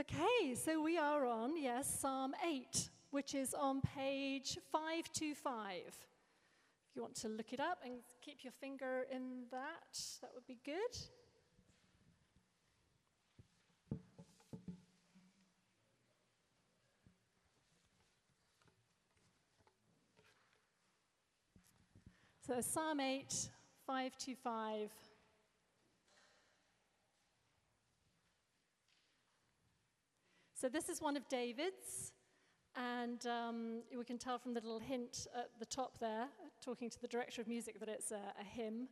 Okay, so we are on, yes, Psalm 8, which is on page 525. If you want to look it up and keep your finger in that, that would be good. So Psalm 8, 525. So this is one of David's, and um, we can tell from the little hint at the top there, talking to the director of music, that it's a, a hymn.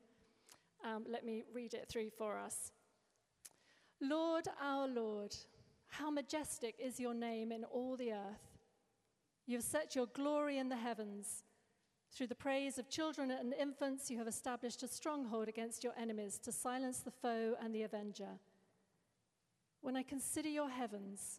Um, let me read it through for us. Lord, our Lord, how majestic is your name in all the earth. You have set your glory in the heavens. Through the praise of children and infants, you have established a stronghold against your enemies to silence the foe and the avenger. When I consider your heavens,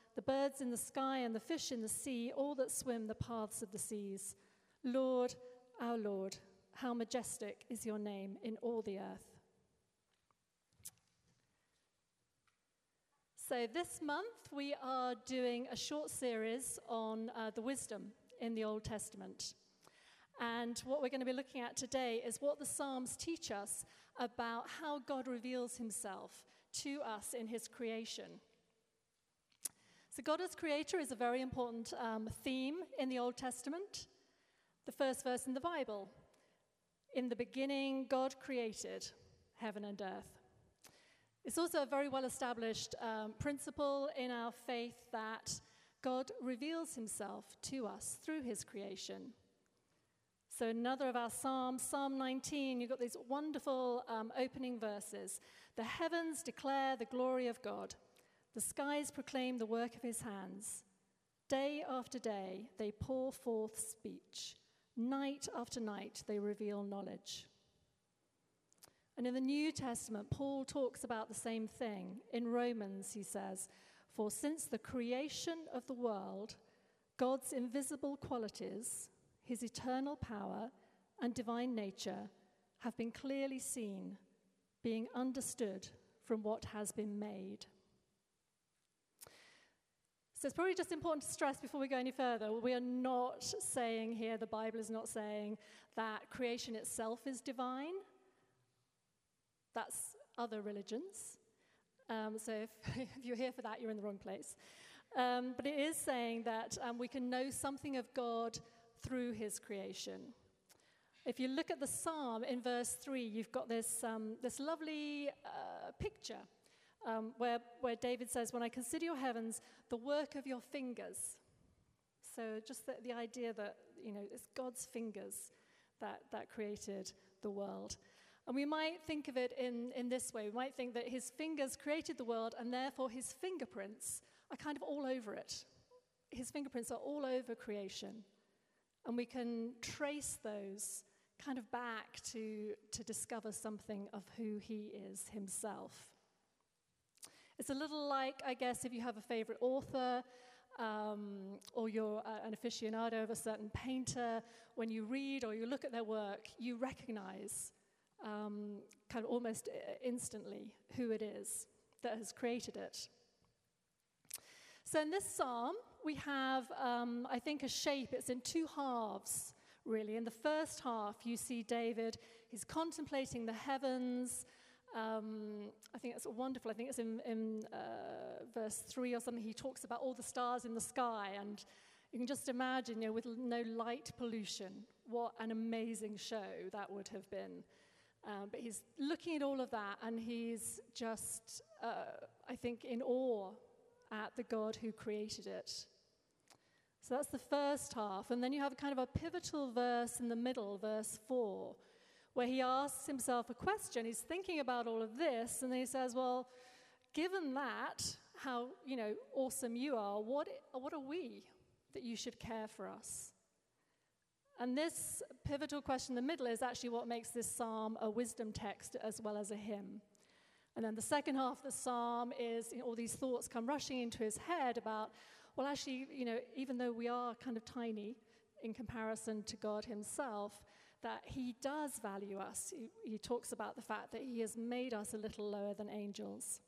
the birds in the sky and the fish in the sea, all that swim the paths of the seas. Lord, our Lord, how majestic is your name in all the earth. So, this month we are doing a short series on uh, the wisdom in the Old Testament. And what we're going to be looking at today is what the Psalms teach us about how God reveals himself to us in his creation. So, God as creator is a very important um, theme in the Old Testament. The first verse in the Bible In the beginning, God created heaven and earth. It's also a very well established um, principle in our faith that God reveals himself to us through his creation. So, another of our Psalms, Psalm 19, you've got these wonderful um, opening verses. The heavens declare the glory of God. The skies proclaim the work of his hands. Day after day, they pour forth speech. Night after night, they reveal knowledge. And in the New Testament, Paul talks about the same thing. In Romans, he says, For since the creation of the world, God's invisible qualities, his eternal power, and divine nature have been clearly seen, being understood from what has been made. So it's probably just important to stress before we go any further we are not saying here, the Bible is not saying that creation itself is divine. That's other religions. Um, so if, if, you're here for that, you're in the wrong place. Um, but it is saying that um, we can know something of God through his creation. If you look at the psalm in verse 3, you've got this, um, this lovely uh, picture um, where, where David says, When I consider your heavens, the work of your fingers. So just the, the idea that, you know, it's God's fingers that, that created the world. And we might think of it in, in this way. We might think that his fingers created the world, and therefore his fingerprints are kind of all over it. His fingerprints are all over creation. And we can trace those kind of back to, to discover something of who he is himself. It's a little like, I guess, if you have a favorite author um, or you're uh, an aficionado of a certain painter, when you read or you look at their work, you recognize um, kind of almost uh, instantly who it is that has created it. So in this psalm, we have, um, I think, a shape. It's in two halves, really. In the first half, you see David, he's contemplating the heavens um, I think it's wonderful. I think it's in, in uh, verse 3 or something. He talks about all the stars in the sky. And you can just imagine, you know, with no light pollution, what an amazing show that would have been. Um, but he's looking at all of that and he's just, uh, I think, in awe at the God who created it. So that's the first half. And then you have kind of a pivotal verse in the middle, verse 4 where he asks himself a question. He's thinking about all of this, and then he says, Well, given that, how you know awesome you are, what, what are we? that you should care for us? And this pivotal question in the middle is actually what makes this psalm a wisdom text as well as a hymn. And then the second half of the psalm is you know, all these thoughts come rushing into his head about, well, actually, you know, even though we are kind of tiny in comparison to God himself, that he does value us. He, he talks about the fact that he has made us a little lower than angels.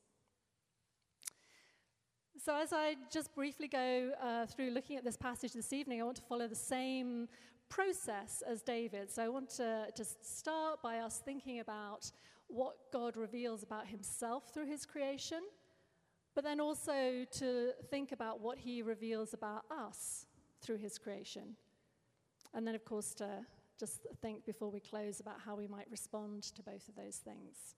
So, as I just briefly go uh, through looking at this passage this evening, I want to follow the same process as David. So, I want to, to start by us thinking about what God reveals about himself through his creation, but then also to think about what he reveals about us through his creation. And then, of course, to just think before we close about how we might respond to both of those things.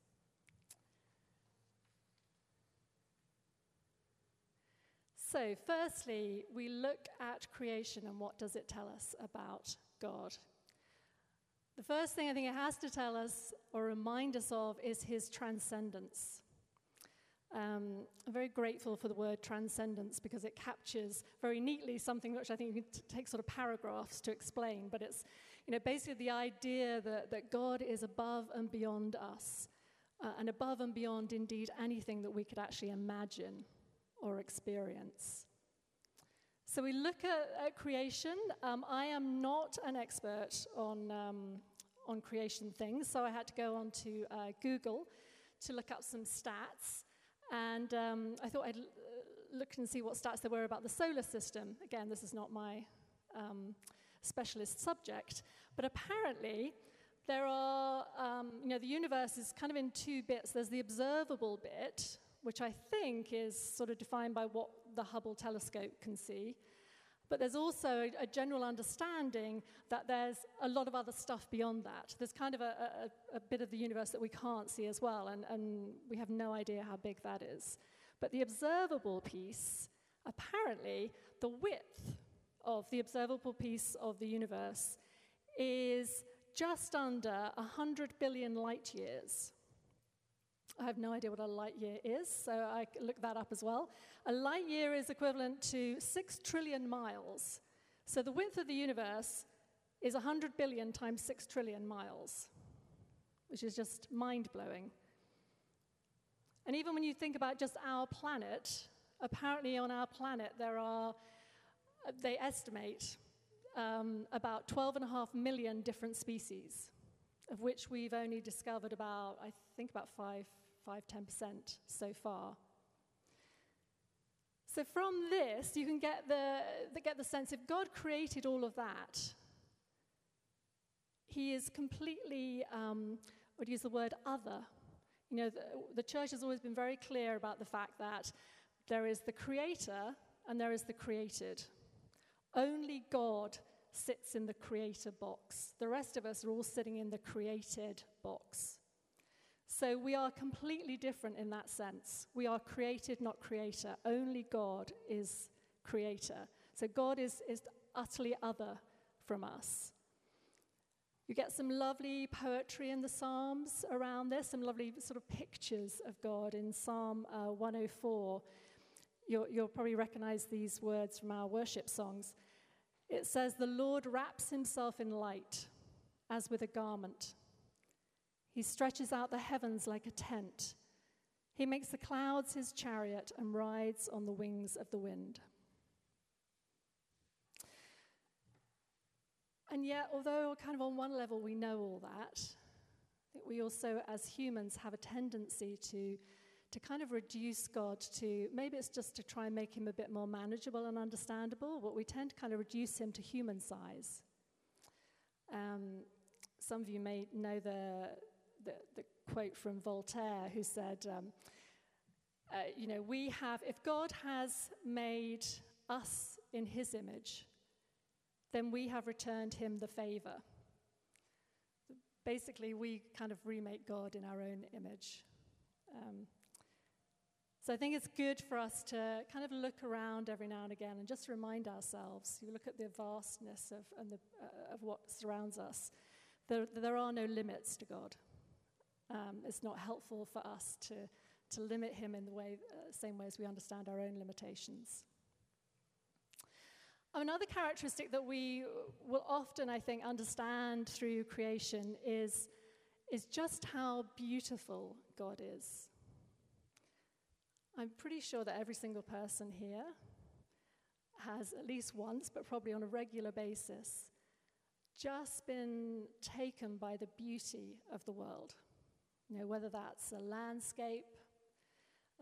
So, firstly, we look at creation and what does it tell us about God? The first thing I think it has to tell us or remind us of is his transcendence. Um, I'm very grateful for the word transcendence because it captures very neatly something which I think you can t- take sort of paragraphs to explain, but it's you know, basically the idea that, that God is above and beyond us, uh, and above and beyond indeed anything that we could actually imagine or experience. So we look at, at creation. Um, I am not an expert on, um, on creation things, so I had to go on to uh, Google to look up some stats. And um, I thought I'd look and see what stats there were about the solar system. Again, this is not my um, specialist subject, but apparently there are, um, you know, the universe is kind of in two bits. There's the observable bit, which I think is sort of defined by what the Hubble telescope can see. But there's also a, a general understanding that there's a lot of other stuff beyond that. There's kind of a, a, a bit of the universe that we can't see as well, and, and we have no idea how big that is. But the observable piece, apparently, the width of the observable piece of the universe is just under 100 billion light years. I have no idea what a light year is, so I looked that up as well. A light year is equivalent to 6 trillion miles. So the width of the universe is 100 billion times 6 trillion miles, which is just mind blowing. And even when you think about just our planet, apparently on our planet there are, they estimate, um, about 12.5 million different species, of which we've only discovered about, I think, about 5 5 10% so far. So, from this, you can get the, the, get the sense if God created all of that, He is completely, um, I would use the word other. You know, the, the church has always been very clear about the fact that there is the creator and there is the created. Only God sits in the creator box. The rest of us are all sitting in the created box. So we are completely different in that sense. We are created, not creator. Only God is creator. So God is, is utterly other from us. You get some lovely poetry in the Psalms around this, some lovely sort of pictures of God in Psalm uh, 104. You'll, you'll probably recognize these words from our worship songs. It says, The Lord wraps himself in light as with a garment. He stretches out the heavens like a tent. He makes the clouds his chariot and rides on the wings of the wind. And yet, although kind of on one level we know all that, we also, as humans, have a tendency to, to kind of reduce God to maybe it's just to try and make him a bit more manageable and understandable, but we tend to kind of reduce him to human size. Um, some of you may know the, the, the quote from Voltaire, who said, um, uh, You know, we have, if God has made us in his image, then we have returned him the favor. Basically, we kind of remake God in our own image. Um, so I think it's good for us to kind of look around every now and again and just remind ourselves. You look at the vastness of, and the, uh, of what surrounds us. There, there are no limits to God. Um, it's not helpful for us to, to limit him in the way, uh, same way as we understand our own limitations. Another characteristic that we will often, I think, understand through creation is, is just how beautiful God is. I'm pretty sure that every single person here has at least once, but probably on a regular basis, just been taken by the beauty of the world. You know, whether that's a landscape.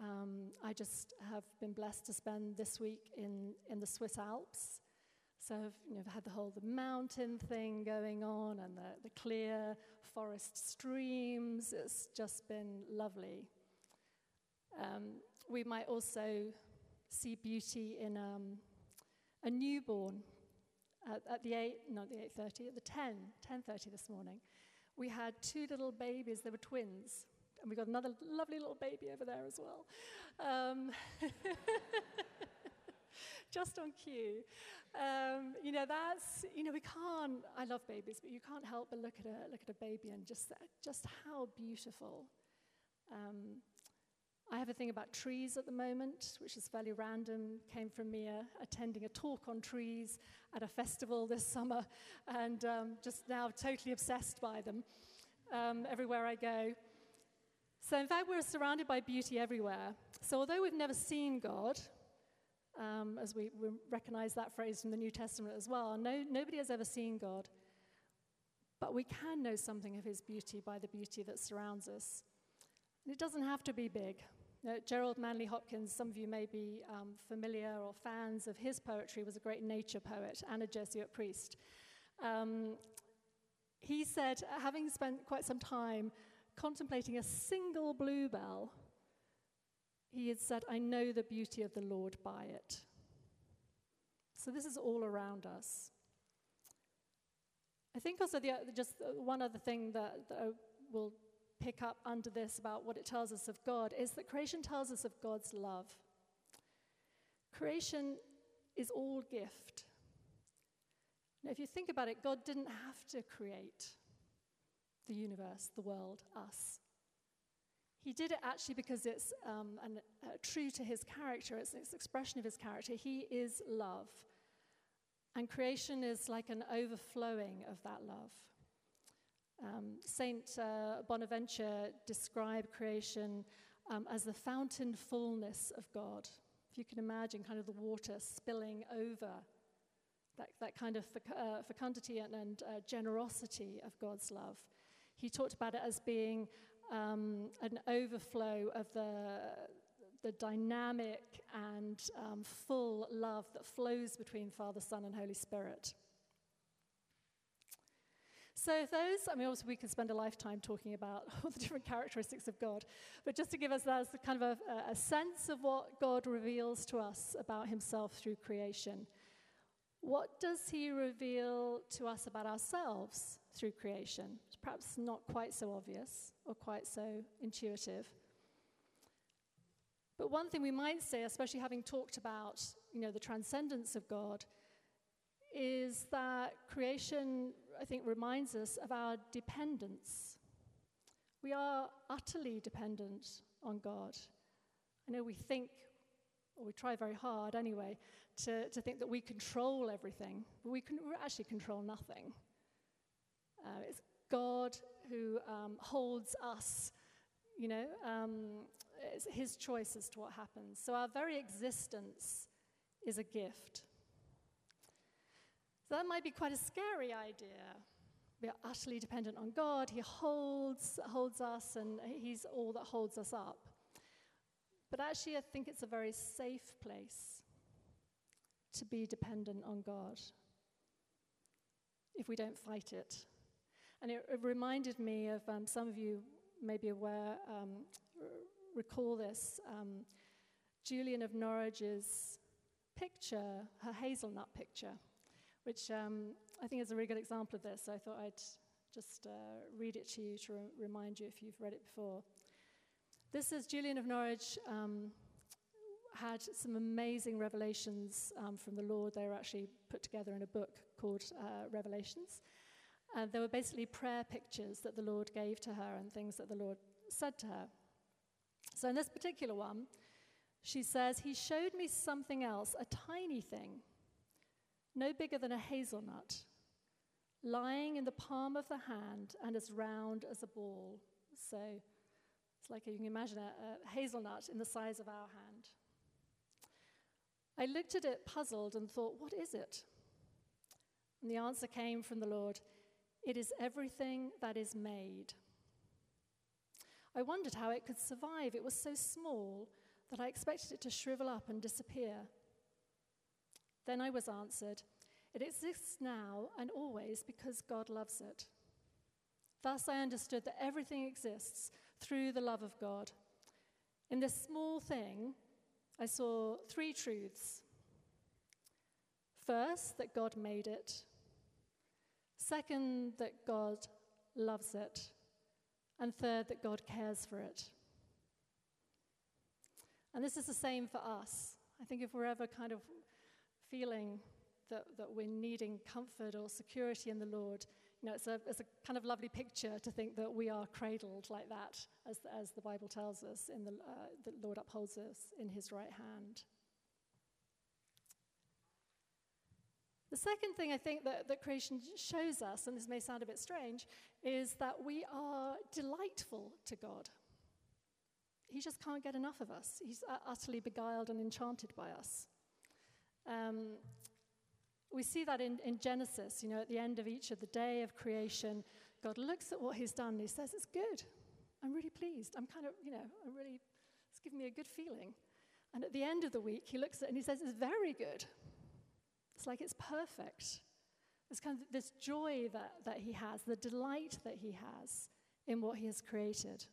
Um, I just have been blessed to spend this week in, in the Swiss Alps. So I've you know, had the whole the mountain thing going on and the, the clear forest streams. It's just been lovely. Um, we might also see beauty in um, a newborn at, at the 8, not the 8.30, at the 10, 10.30 this morning. We had two little babies, they were twins. And we got another lovely little baby over there as well. Um, just on cue. Um, you know, that's, you know, we can't, I love babies, but you can't help but look at a, look at a baby and just, just how beautiful. Um, I have a thing about trees at the moment, which is fairly random. Came from me uh, attending a talk on trees at a festival this summer, and um, just now totally obsessed by them um, everywhere I go. So, in fact, we're surrounded by beauty everywhere. So, although we've never seen God, um, as we, we, recognize that phrase from the New Testament as well, no, nobody has ever seen God. But we can know something of his beauty by the beauty that surrounds us. It doesn't have to be big. Uh, Gerald Manley Hopkins, some of you may be um, familiar or fans of his poetry, was a great nature poet and a Jesuit priest. Um, he said, having spent quite some time contemplating a single bluebell, he had said, I know the beauty of the Lord by it. So this is all around us. I think also the, just one other thing that, that I will pick up under this about what it tells us of God is that creation tells us of God's love. Creation is all gift. Now, if you think about it, God didn't have to create the universe, the world, us. He did it actually because it's um, an, uh, true to his character, it's an expression of his character. He is love. And creation is like an overflowing of that love. Um, Saint uh, Bonaventure described creation um, as the fountain fullness of God. If you can imagine, kind of the water spilling over that, that kind of uh, fecundity and, and uh, generosity of God's love. He talked about it as being um, an overflow of the, the dynamic and um, full love that flows between Father, Son, and Holy Spirit. So, those, I mean, obviously, we can spend a lifetime talking about all the different characteristics of God, but just to give us that kind of a, a sense of what God reveals to us about himself through creation. What does he reveal to us about ourselves through creation? It's perhaps not quite so obvious or quite so intuitive. But one thing we might say, especially having talked about, you know, the transcendence of God, is that creation I think, reminds us of our dependence. We are utterly dependent on God. I know we think, or we try very hard anyway, to, to think that we control everything, but we, can, we actually control nothing. Uh, it's God who um, holds us, you know, um, it's his choice as to what happens. So our very existence is a gift. That might be quite a scary idea. We are utterly dependent on God. He holds, holds us, and He's all that holds us up. But actually, I think it's a very safe place to be dependent on God if we don't fight it. And it, it reminded me of um, some of you may be aware, um, r- recall this. Um, Julian of Norwich's picture, her hazelnut picture which um, I think is a really good example of this. So I thought I'd just uh, read it to you to re- remind you if you've read it before. This is Julian of Norwich um, had some amazing revelations um, from the Lord. They were actually put together in a book called uh, Revelations. And they were basically prayer pictures that the Lord gave to her and things that the Lord said to her. So in this particular one, she says, He showed me something else, a tiny thing no bigger than a hazelnut, lying in the palm of the hand and as round as a ball. So it's like you can imagine a, a hazelnut in the size of our hand. I looked at it puzzled and thought, What is it? And the answer came from the Lord It is everything that is made. I wondered how it could survive. It was so small that I expected it to shrivel up and disappear. Then I was answered, It exists now and always because God loves it. Thus I understood that everything exists through the love of God. In this small thing, I saw three truths. First, that God made it. Second, that God loves it. And third, that God cares for it. And this is the same for us. I think if we're ever kind of feeling that, that we're needing comfort or security in the Lord, you know, it's a, it's a kind of lovely picture to think that we are cradled like that, as, as the Bible tells us, in the, uh, the Lord upholds us in his right hand. The second thing I think that, that creation shows us, and this may sound a bit strange, is that we are delightful to God. He just can't get enough of us. He's utterly beguiled and enchanted by us. Um, we see that in, in Genesis, you know, at the end of each of the day of creation, God looks at what he's done and he says, It's good. I'm really pleased. I'm kind of, you know, I'm really, it's giving me a good feeling. And at the end of the week, he looks at it and he says, It's very good. It's like it's perfect. It's kind of this joy that, that he has, the delight that he has in what he has created.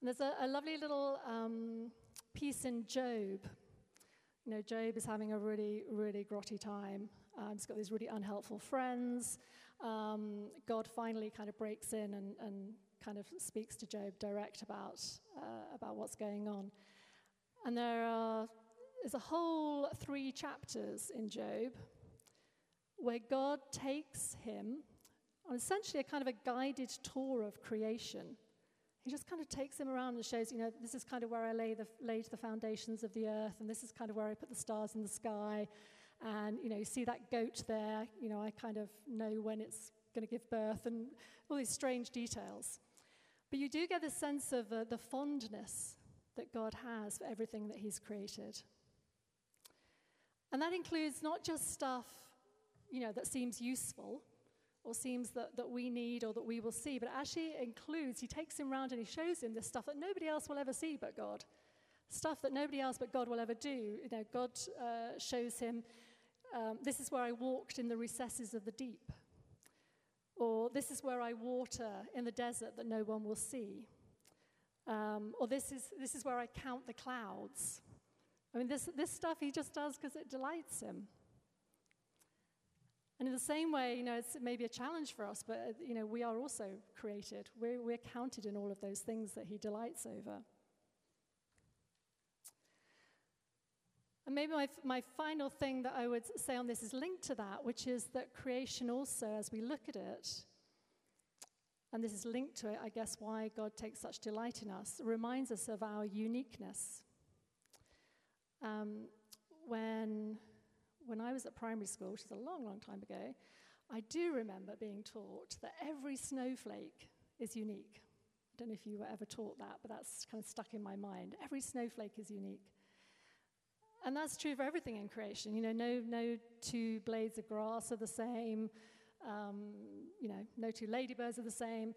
And there's a, a lovely little um, piece in Job you know, Job is having a really, really grotty time. Um, he's got these really unhelpful friends. Um, God finally kind of breaks in and, and kind of speaks to Job direct about, uh, about what's going on. And there are, there's a whole three chapters in Job where God takes him on essentially a kind of a guided tour of creation. He just kind of takes him around and shows, you know, this is kind of where I lay the, laid the foundations of the earth, and this is kind of where I put the stars in the sky. And, you know, you see that goat there, you know, I kind of know when it's going to give birth, and all these strange details. But you do get a sense of uh, the fondness that God has for everything that He's created. And that includes not just stuff, you know, that seems useful, or seems that, that we need or that we will see, but actually includes, he takes him around and he shows him this stuff that nobody else will ever see but God. Stuff that nobody else but God will ever do. You know, God uh, shows him, um, this is where I walked in the recesses of the deep. Or this is where I water in the desert that no one will see. Um, or this is, this is where I count the clouds. I mean, this, this stuff he just does because it delights him. And in the same way, you know, it's maybe a challenge for us, but, you know, we are also created. We're, we're counted in all of those things that he delights over. And maybe my, my final thing that I would say on this is linked to that, which is that creation also, as we look at it, and this is linked to it, I guess, why God takes such delight in us, reminds us of our uniqueness. Um, when when I was at primary school, which is a long, long time ago, I do remember being taught that every snowflake is unique. I don't know if you were ever taught that, but that's kind of stuck in my mind. Every snowflake is unique. And that's true for everything in creation. You know, no, no two blades of grass are the same. Um, you know, no two ladybirds are the same.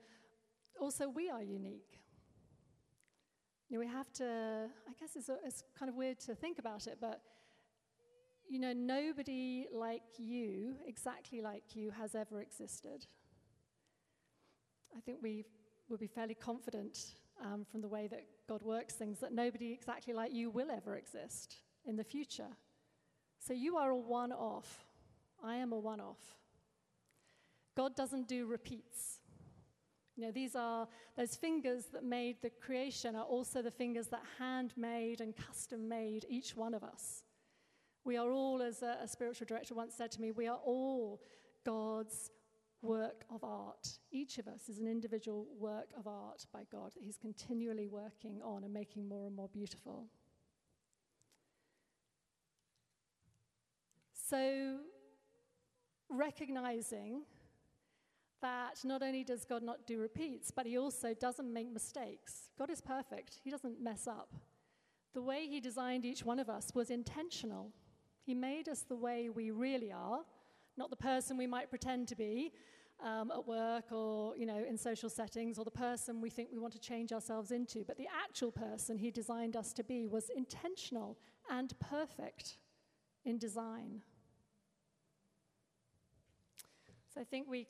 Also, we are unique. You know, we have to, I guess it's, it's kind of weird to think about it, but you know, nobody like you, exactly like you, has ever existed. I think we would be fairly confident um, from the way that God works things that nobody exactly like you will ever exist in the future. So you are a one off. I am a one off. God doesn't do repeats. You know, these are those fingers that made the creation are also the fingers that handmade and custom made each one of us. We are all, as a, a spiritual director once said to me, we are all God's work of art. Each of us is an individual work of art by God that He's continually working on and making more and more beautiful. So, recognizing that not only does God not do repeats, but He also doesn't make mistakes. God is perfect, He doesn't mess up. The way He designed each one of us was intentional. He made us the way we really are, not the person we might pretend to be um, at work or you know in social settings, or the person we think we want to change ourselves into. But the actual person He designed us to be was intentional and perfect in design. So I think we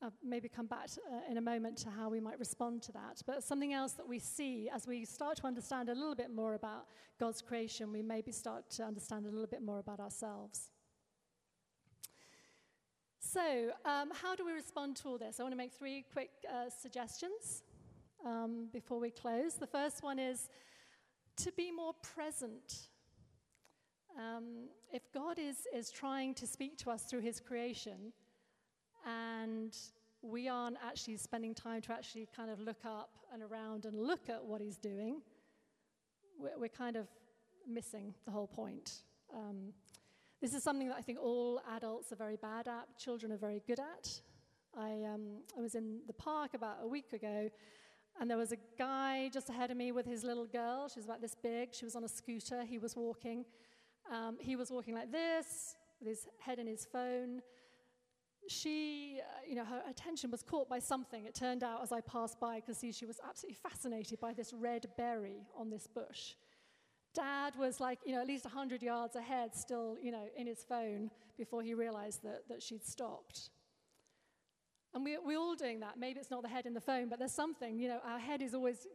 I'll maybe come back to, uh, in a moment to how we might respond to that. But something else that we see as we start to understand a little bit more about God's creation, we maybe start to understand a little bit more about ourselves. So, um, how do we respond to all this? I want to make three quick uh, suggestions um, before we close. The first one is to be more present. Um, if God is, is trying to speak to us through his creation, and we aren't actually spending time to actually kind of look up and around and look at what he's doing, we're, kind of missing the whole point. Um, this is something that I think all adults are very bad at, children are very good at. I, um, I was in the park about a week ago, and there was a guy just ahead of me with his little girl. She was about this big. She was on a scooter. He was walking. Um, he was walking like this, with his head in his phone she, uh, you know, her attention was caught by something. It turned out as I passed by, because see, she was absolutely fascinated by this red berry on this bush. Dad was like, you know, at least 100 yards ahead, still, you know, in his phone before he realized that, that she'd stopped. And we, we're all doing that. Maybe it's not the head in the phone, but there's something, you know, our head is always,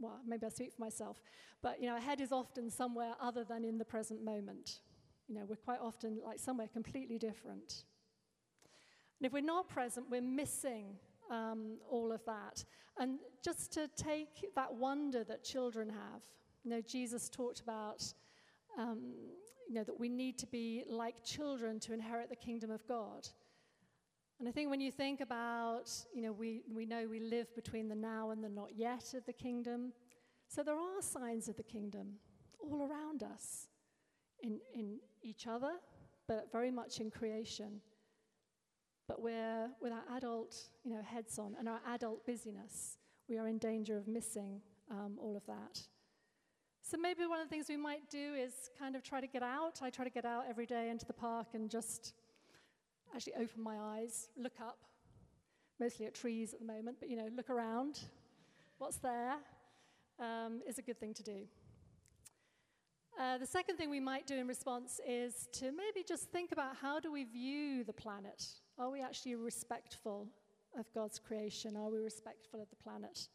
well, maybe I speak for myself, but, you know, our head is often somewhere other than in the present moment. You know, we're quite often like somewhere completely different. And if we're not present, we're missing um, all of that. And just to take that wonder that children have, you know, Jesus talked about, um, you know, that we need to be like children to inherit the kingdom of God. And I think when you think about, you know, we, we know we live between the now and the not yet of the kingdom. So there are signs of the kingdom all around us, in, in each other, but very much in creation but we're with our adult you know, heads on and our adult busyness, we are in danger of missing um, all of that. So maybe one of the things we might do is kind of try to get out. I try to get out every day into the park and just actually open my eyes, look up, mostly at trees at the moment, but you know, look around. What's there um, is a good thing to do. Uh, the second thing we might do in response is to maybe just think about how do we view the planet are we actually respectful of God's creation? Are we respectful of the planet?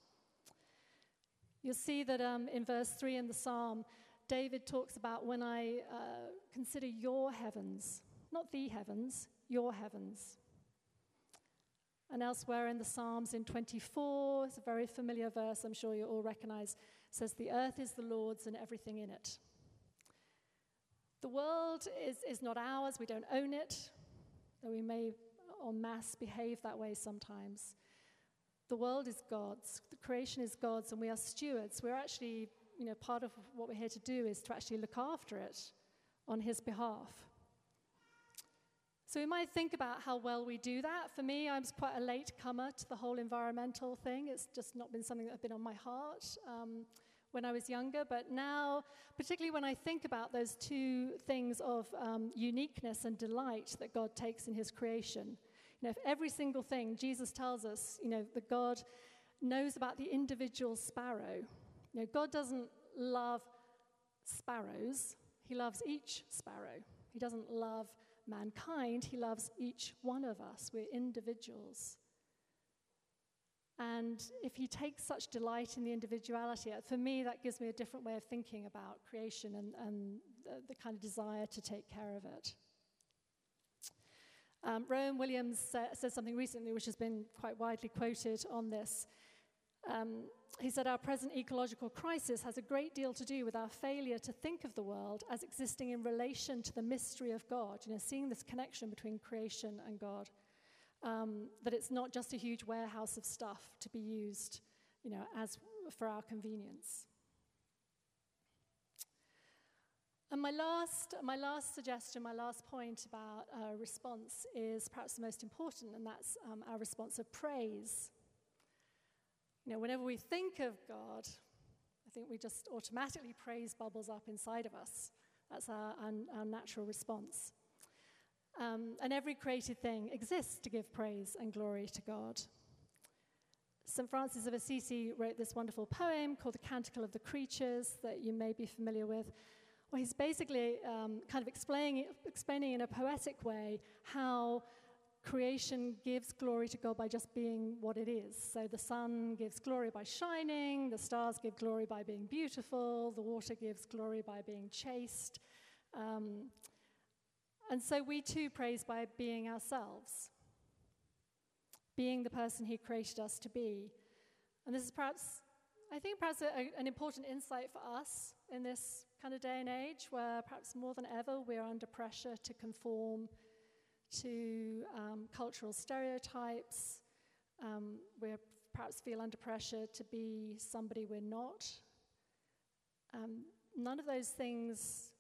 You'll see that um, in verse 3 in the psalm, David talks about when I uh, consider your heavens, not the heavens, your heavens. And elsewhere in the Psalms in 24, it's a very familiar verse, I'm sure you all recognize, says, The earth is the Lord's and everything in it. The world is, is not ours, we don't own it, though we may en masse behave that way sometimes. The world is God's, the creation is God's, and we are stewards. We're actually, you know, part of what we're here to do is to actually look after it on His behalf. So we might think about how well we do that. For me, I was quite a late comer to the whole environmental thing. It's just not been something that's been on my heart um, when I was younger. But now, particularly when I think about those two things of um, uniqueness and delight that God takes in His creation, you know, if every single thing Jesus tells us, you know, that God knows about the individual sparrow. You know, God doesn't love sparrows, He loves each sparrow. He doesn't love mankind, He loves each one of us. We're individuals. And if he takes such delight in the individuality, for me, that gives me a different way of thinking about creation and, and the, the kind of desire to take care of it. Um, Rowan Williams sa- said something recently which has been quite widely quoted on this. Um, he said, Our present ecological crisis has a great deal to do with our failure to think of the world as existing in relation to the mystery of God, you know, seeing this connection between creation and God. Um, that it's not just a huge warehouse of stuff to be used, you know, as for our convenience. And my last, my last suggestion, my last point about uh, response is perhaps the most important, and that's um, our response of praise. You know, whenever we think of God, I think we just automatically praise bubbles up inside of us. That's our, our, our natural response. Um, and every created thing exists to give praise and glory to God. St. Francis of Assisi wrote this wonderful poem called The Canticle of the Creatures that you may be familiar with. Well, he's basically um, kind of explaining, explaining in a poetic way how creation gives glory to God by just being what it is. So the sun gives glory by shining, the stars give glory by being beautiful, the water gives glory by being chaste. Um, and so we too praise by being ourselves, being the person He created us to be. And this is perhaps, I think, perhaps a, a, an important insight for us in this kind of day and age where perhaps more than ever we're under pressure to conform to um, cultural stereotypes. Um, we perhaps feel under pressure to be somebody we're not. Um, none of those things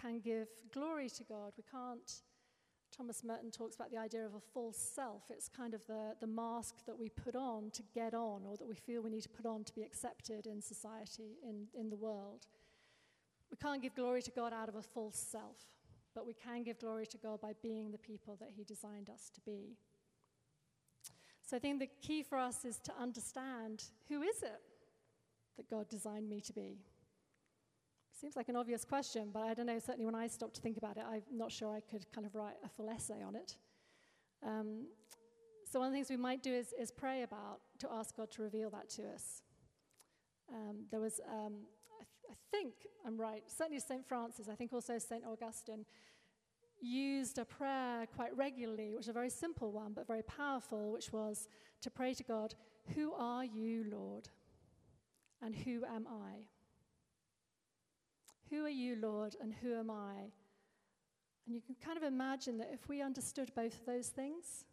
can give glory to God. We can't. Thomas Merton talks about the idea of a false self. It's kind of the, the mask that we put on to get on, or that we feel we need to put on to be accepted in society, in, in the world. We can't give glory to God out of a false self but we can give glory to God by being the people that He designed us to be. So I think the key for us is to understand who is it that God designed me to be? Seems like an obvious question, but I don't know, certainly when I stopped to think about it, I'm not sure I could kind of write a full essay on it. Um, so one of the things we might do is, is pray about to ask God to reveal that to us. Um, there was um, I think I'm right, certainly St. Francis, I think also St. Augustine, used a prayer quite regularly, which is a very simple one, but very powerful, which was to pray to God, Who are you, Lord? And who am I? Who are you, Lord, and who am I? And you can kind of imagine that if we understood both of those things,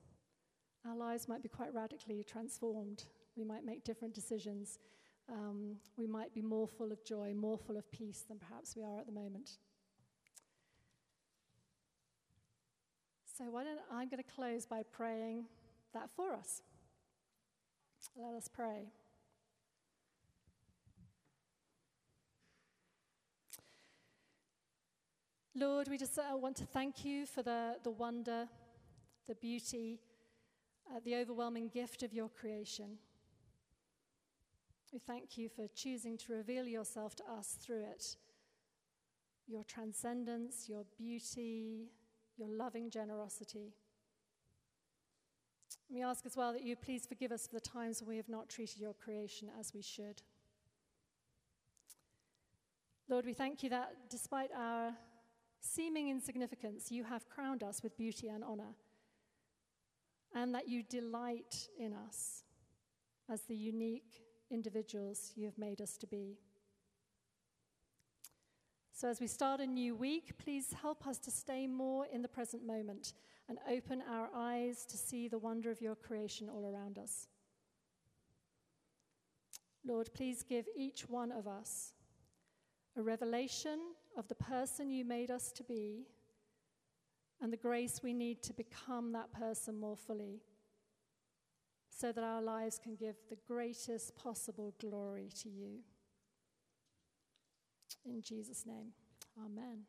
our lives might be quite radically transformed. We might make different decisions um, we might be more full of joy, more full of peace than perhaps we are at the moment. So, why don't I'm going to close by praying that for us. Let us pray. Lord, we just uh, want to thank you for the, the wonder, the beauty, uh, the overwhelming gift of your creation. We thank you for choosing to reveal yourself to us through it. Your transcendence, your beauty, your loving generosity. We ask as well that you please forgive us for the times when we have not treated your creation as we should. Lord, we thank you that despite our seeming insignificance, you have crowned us with beauty and honor, and that you delight in us as the unique individuals you have made us to be. So, as we start a new week, please help us to stay more in the present moment and open our eyes to see the wonder of your creation all around us. Lord, please give each one of us a revelation of the person you made us to be and the grace we need to become that person more fully so that our lives can give the greatest possible glory to you. In Jesus' name, amen.